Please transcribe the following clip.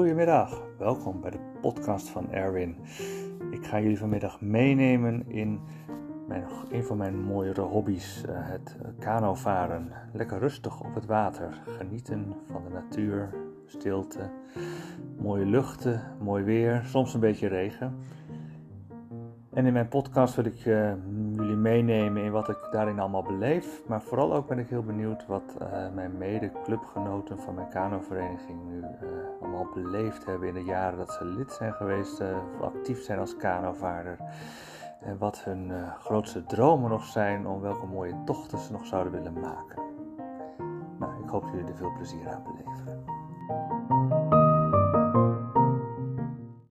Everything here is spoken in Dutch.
Goedemiddag, welkom bij de podcast van Erwin. Ik ga jullie vanmiddag meenemen in mijn, een van mijn mooiere hobby's, eh, het kanovaren. Lekker rustig op het water, genieten van de natuur, stilte, mooie luchten, mooi weer, soms een beetje regen. En in mijn podcast wil ik uh, jullie meenemen in wat ik daarin allemaal beleef. Maar vooral ook ben ik heel benieuwd wat uh, mijn mede-clubgenoten van mijn kanovereniging nu uh, allemaal beleefd hebben in de jaren dat ze lid zijn geweest, actief zijn als kanovaarder. En wat hun grootste dromen nog zijn om welke mooie tochten ze nog zouden willen maken. Nou, ik hoop jullie er veel plezier aan beleven.